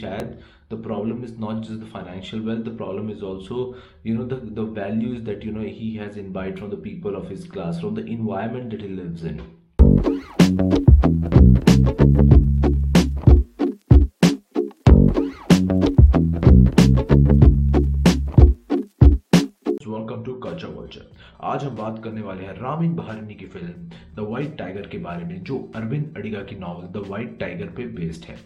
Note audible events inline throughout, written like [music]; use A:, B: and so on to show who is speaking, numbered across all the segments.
A: शायद the problem is not just the financial wealth the problem is also you know the the values that you know he has imbibed from the people of his class from the environment that he lives in welcome to culture vulture आज हम बात करने वाले हैं ramen बहारनी की film the white tiger के बारे में जो अरविंद अडिगा की नॉवल द वाइट टाइगर पे बेस्ड है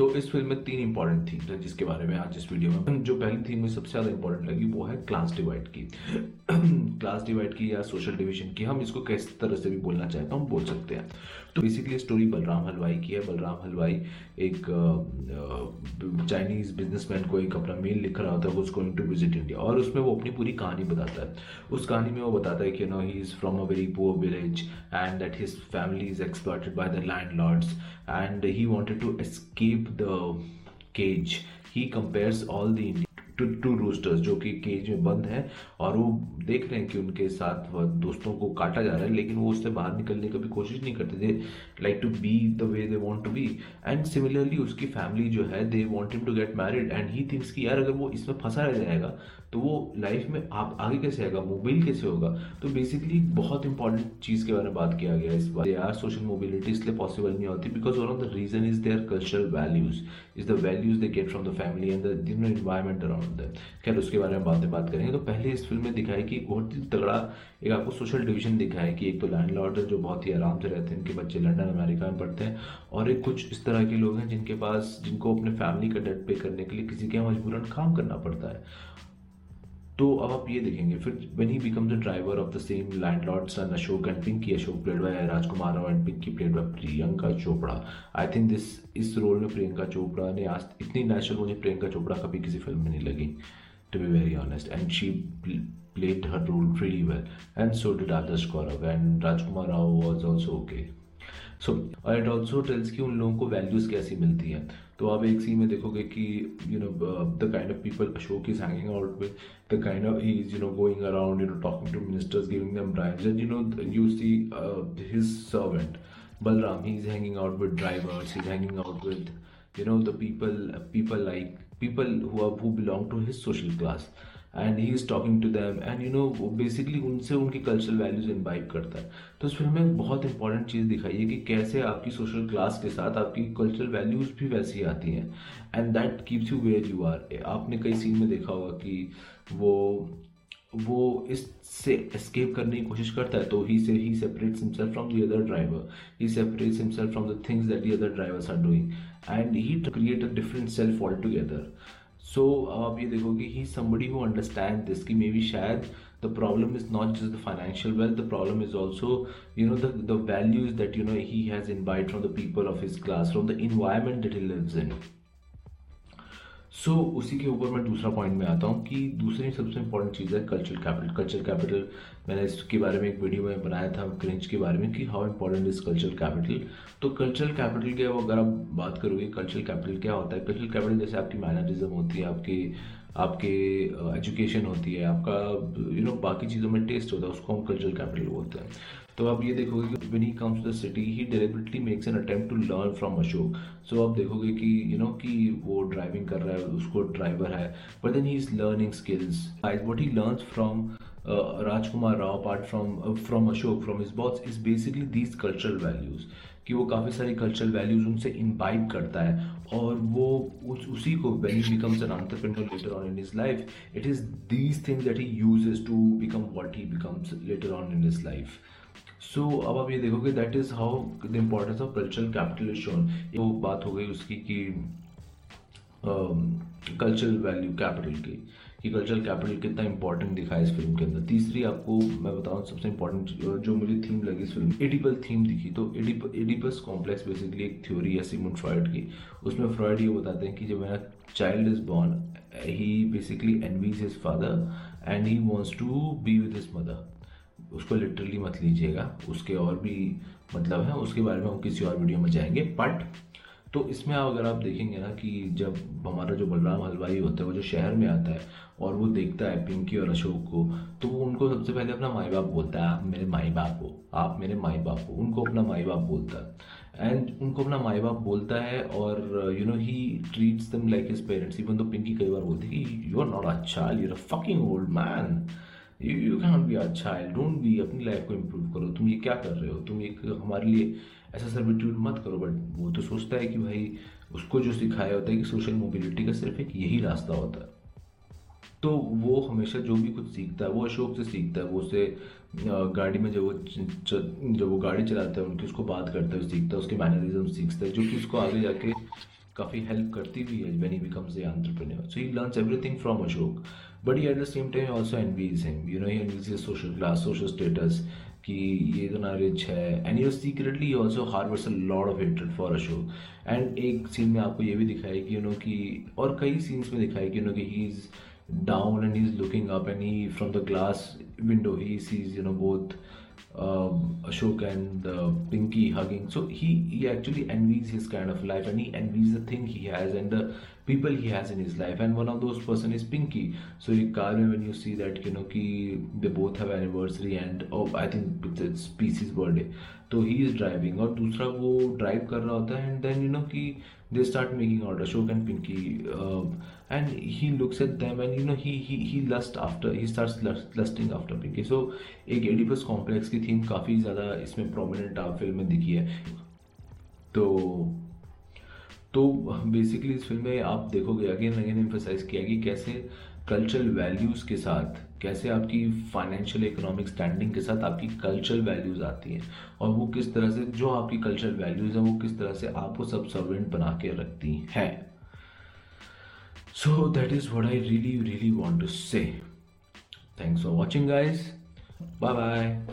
A: तो इस फ़िल्म में तीन इंपॉर्टेंट थीम हैं जिसके बारे में आज इस वीडियो में। जो पहली थीम मुझे सबसे ज़्यादा इंपॉर्टेंट लगी वो है क्लास डिवाइड की। [clears throat] क्लास डिवाइड की या सोशल डिवीज़न की। हम इसको किस तरह से भी बोलना चाहते तो हम बोल सकते हैं। तो बेसिकली स्टोरी बलराम हलवाई की है। बलराम हलवाई एक चाइनीज़ बिजनेसमैन को एक अपना मेल लिख रहा होता है, वो गोइंग टू विज़िट इंडिया और उसमें वो अपनी पूरी कहानी बताता है। उस कहानी में वो बताता है कि no he is from a very poor village and that his family is exploited by the land lords and he wanted to escape the cage he compares all the two roosters जो कि cage में बंद है और वो देख रहे हैं कि उनके साथ दोस्तों को काटा जा रहा है, लेकिन वो उससे बाहर निकलने की भी कोशिश नहीं करते। थे like to be the way they want to be and similarly उसकी फैमिली जो है they want him to get married and he thinks कि यार, अगर वो इसमें फंसा रह जाएगा तो वो लाइफ में आप आगे कैसे आएगा? मोबाइल कैसे होगा? तो बेसिकली बहुत इंपॉर्टेंट चीज़ के बारे में बात किया गया इस बार यार सोशल मोबिलिटी इसलिए पॉसिबल नहीं होती because one of the reason is their cultural values is the values they get from the family and the environment around them खैर, उसके बारे में बातें बात करेंगे। तो पहले इस फ़िल्म में दिखाई कि बहुत ही तगड़ा एक आपको सोशल डिविजन दिखाया कि एक तो लैंड लॉर्ड है जो बहुत ही आराम से रहते हैं इनके बच्चे लंडन अमेरिका में पढ़ते हैं और एक कुछ इस तरह के लोग हैं जिनके पास, जिनको अपने फैमिली का डेट पे करने के लिए किसी के मजबूरन काम करना पड़ता है। तो अब आप ये देखेंगे, फिर when he become the driver of the same land lord son Ashok and Pinky Ashok played by Rajkumar Rao and Pinky played by Priyanka Chopra I think this इस रोल में प्रियंका चोपड़ा ने आज इतनी नेचुरल मुझे प्रियंका चोपड़ा कभी किसी फ़िल्म में नहीं लगी to be very honest and she played her role really well. And so did Adarsh Gaurav and Rajkumar Rao was also okay. So और इट ऑल्सो टेल्स कि उन लोगों को वैल्यूज़ कैसी मिलती हैं तो आप एक सीन में देखोगे कि you know the kind of people Ashok is hanging out with the kind of he is you know going around you know talking to ministers giving them bribes and you know you see his servant he's hanging out with drivers, he's hanging out with, you know, the people, people like people who are who belong to his social class. And he is talking to them and you know वो basically उनसे उनकी cultural values इन्वाइब करता है। तो उस film में बहुत important चीज़ दिखाई है कि कैसे आपकी सोशल क्लास के साथ आपकी कल्चरल वैल्यूज़ भी वैसी आती हैं। And that keeps you where you are आपने कई सीन में देखा होगा कि वो वो इससे एस्केप करने की कोशिश करता है तो ही से he separates himself from the other driver he separates himself from the things that the other drivers are doing and he create a different self all together so अब आप ये देखोगे he somebody who understand this की may be शायद the problem is not just the financial wealth the problem is also you know the the values that you know he has invite from the people of his class from the environment that he lives in so so, उसी के ऊपर मैं दूसरा point में आता हूँ कि दूसरी सबसे इंपॉर्टेंट चीज़ है कल्चरल कैपिटल कल्चरल कैपिटल मैंने इसके बारे में एक वीडियो में बनाया था क्रिंच के बारे में कि how important is cultural capital तो कल्चरल कैपिटल के अगर आप बात करोगे कल्चरल कैपिटल क्या होता है? कल्चरल कैपिटल जैसे आपकी मैनरिज्म होती है आपकी आपके एजुकेशन होती है आपका यू you नो know, बाकी चीज़ों में टेस्ट होता है उसको हम कल्चरल कैपिटल बोलते हैं. तो आप ये देखोगे कि when he comes to the city he deliberately makes an attempt to learn from Ashok so आप देखोगे कि यू नो कि वो ड्राइविंग कर रहा है, उसको ड्राइवर है but then he is learning skills what he learn from Rajkumar Rao apart from from Ashok from his boss is basically these cultural values कि वो काफ़ी सारी कल्चरल वैल्यूज़ उनसे इम्बाइब करता है, और वो उस, उसी को when he becomes an entrepreneur later on in his life it is these things that he uses to become what he becomes later on in his life so so, अब आप ये देखोगे that is how the importance of cultural capital is shown वो बात हो गई उसकी कि कल्चरल वैल्यू कैपिटल की कि कल्चरल कैपिटल कितना इंपॉर्टेंट दिखा है इस फ़िल्म के अंदर। तीसरी आपको मैं बताऊँ सबसे इंपॉर्टेंट जो मुझे थीम लगी इस फ़िल्म एडिपल थीम दिखी। तो एडिप एडिपस कॉम्प्लेक्स बेसिकली एक थ्योरी है सिमन फ्रॉयड की। उसमें फ्रॉयड ये बताते हैं कि जब मेरा child is born he basically envies his father and he wants to be with his mother उसको लिटरली मत लीजिएगा। उसके और भी मतलब है, उसके बारे में हम किसी और वीडियो में जाएँगे। बट तो इसमें अगर आप देखेंगे ना कि जब हमारा जो बलराम हलवाई होता है, वो जो शहर में आता है और वो देखता है पिंकी और अशोक को तो वो उनको सबसे पहले अपना माई बाप बोलता है, आप मेरे माई बाप हो, आप मेरे माई बाप हो। उनको अपना माई बाप बोलता है। एंड उनको अपना माई बाप बोलता है और you know he treats them like his parents even तो पिंकी कई बार बोलती है you are not a child you are a fucking old man you can be a child don't be अपनी लाइफ को इम्प्रूव करो। तुम ये क्या कर रहे हो? तुम एक हमारे लिए ऐसा सर्विट्यूड मत करो बट वो तो सोचता है कि भाई, उसको जो सिखाया होता है कि सोशल मोबिलिटी का सिर्फ़ एक यही रास्ता होता है। तो वो हमेशा जो भी कुछ सीखता है, वो अशोक से सीखता है, वो उसे गाड़ी में जब वो जब वो गाड़ी चलाता है, उनकी उसको बात करता है सीखता है, उसके मैनरिज्म सीखता है, जो कि उसको आगे जाके काफ़ी हेल्प करती भी है when he becomes a entrepreneur so he learns everything from Ashok but he at the same time also envies him you know he envies his social class social status कि ये इतना रिच है. And you secretly also harbours a lord of hatred for Ashok and एक scene में आपको ये भी दिखाया कि यू नो कि, और कई सीन्स में दिखाया कि यू नो कि he is down and he's looking up and he, from the glass window, he sees, you know, both um, Ashok and uh, Pinky hugging. So he he actually envies his kind of life and he envies the thing he has and the people he has in his life. And one of those person is Pinky. So in car when you see that you know ki they both have anniversary and oh I think it's PC's birthday. तो he is driving और दूसरा वो drive कर रहा होता है and then you know कि they start making order Ashok and Pinky and he looks at them and you know he he lust after he starts lusting after Pinky so एक Oedipus complex की theme काफ़ी ज़्यादा इसमें prominent film में दिखी है। तो तो बेसिकली इस फ़िल्म में आप देखोगे अगेन अगेन एम्फोसाइज किया कि कैसे कल्चरल वैल्यूज़ के साथ कैसे आपकी फाइनेंशियल इकोनॉमिक स्टैंडिंग के साथ आपकी कल्चरल वैल्यूज़ आती हैं और वो किस तरह से, जो आपकी कल्चरल वैल्यूज़ हैं, वो किस तरह से आपको सब सर्वेंट बना के रखती हैं। So that is what I really really want to say thanks for watching guys bye bye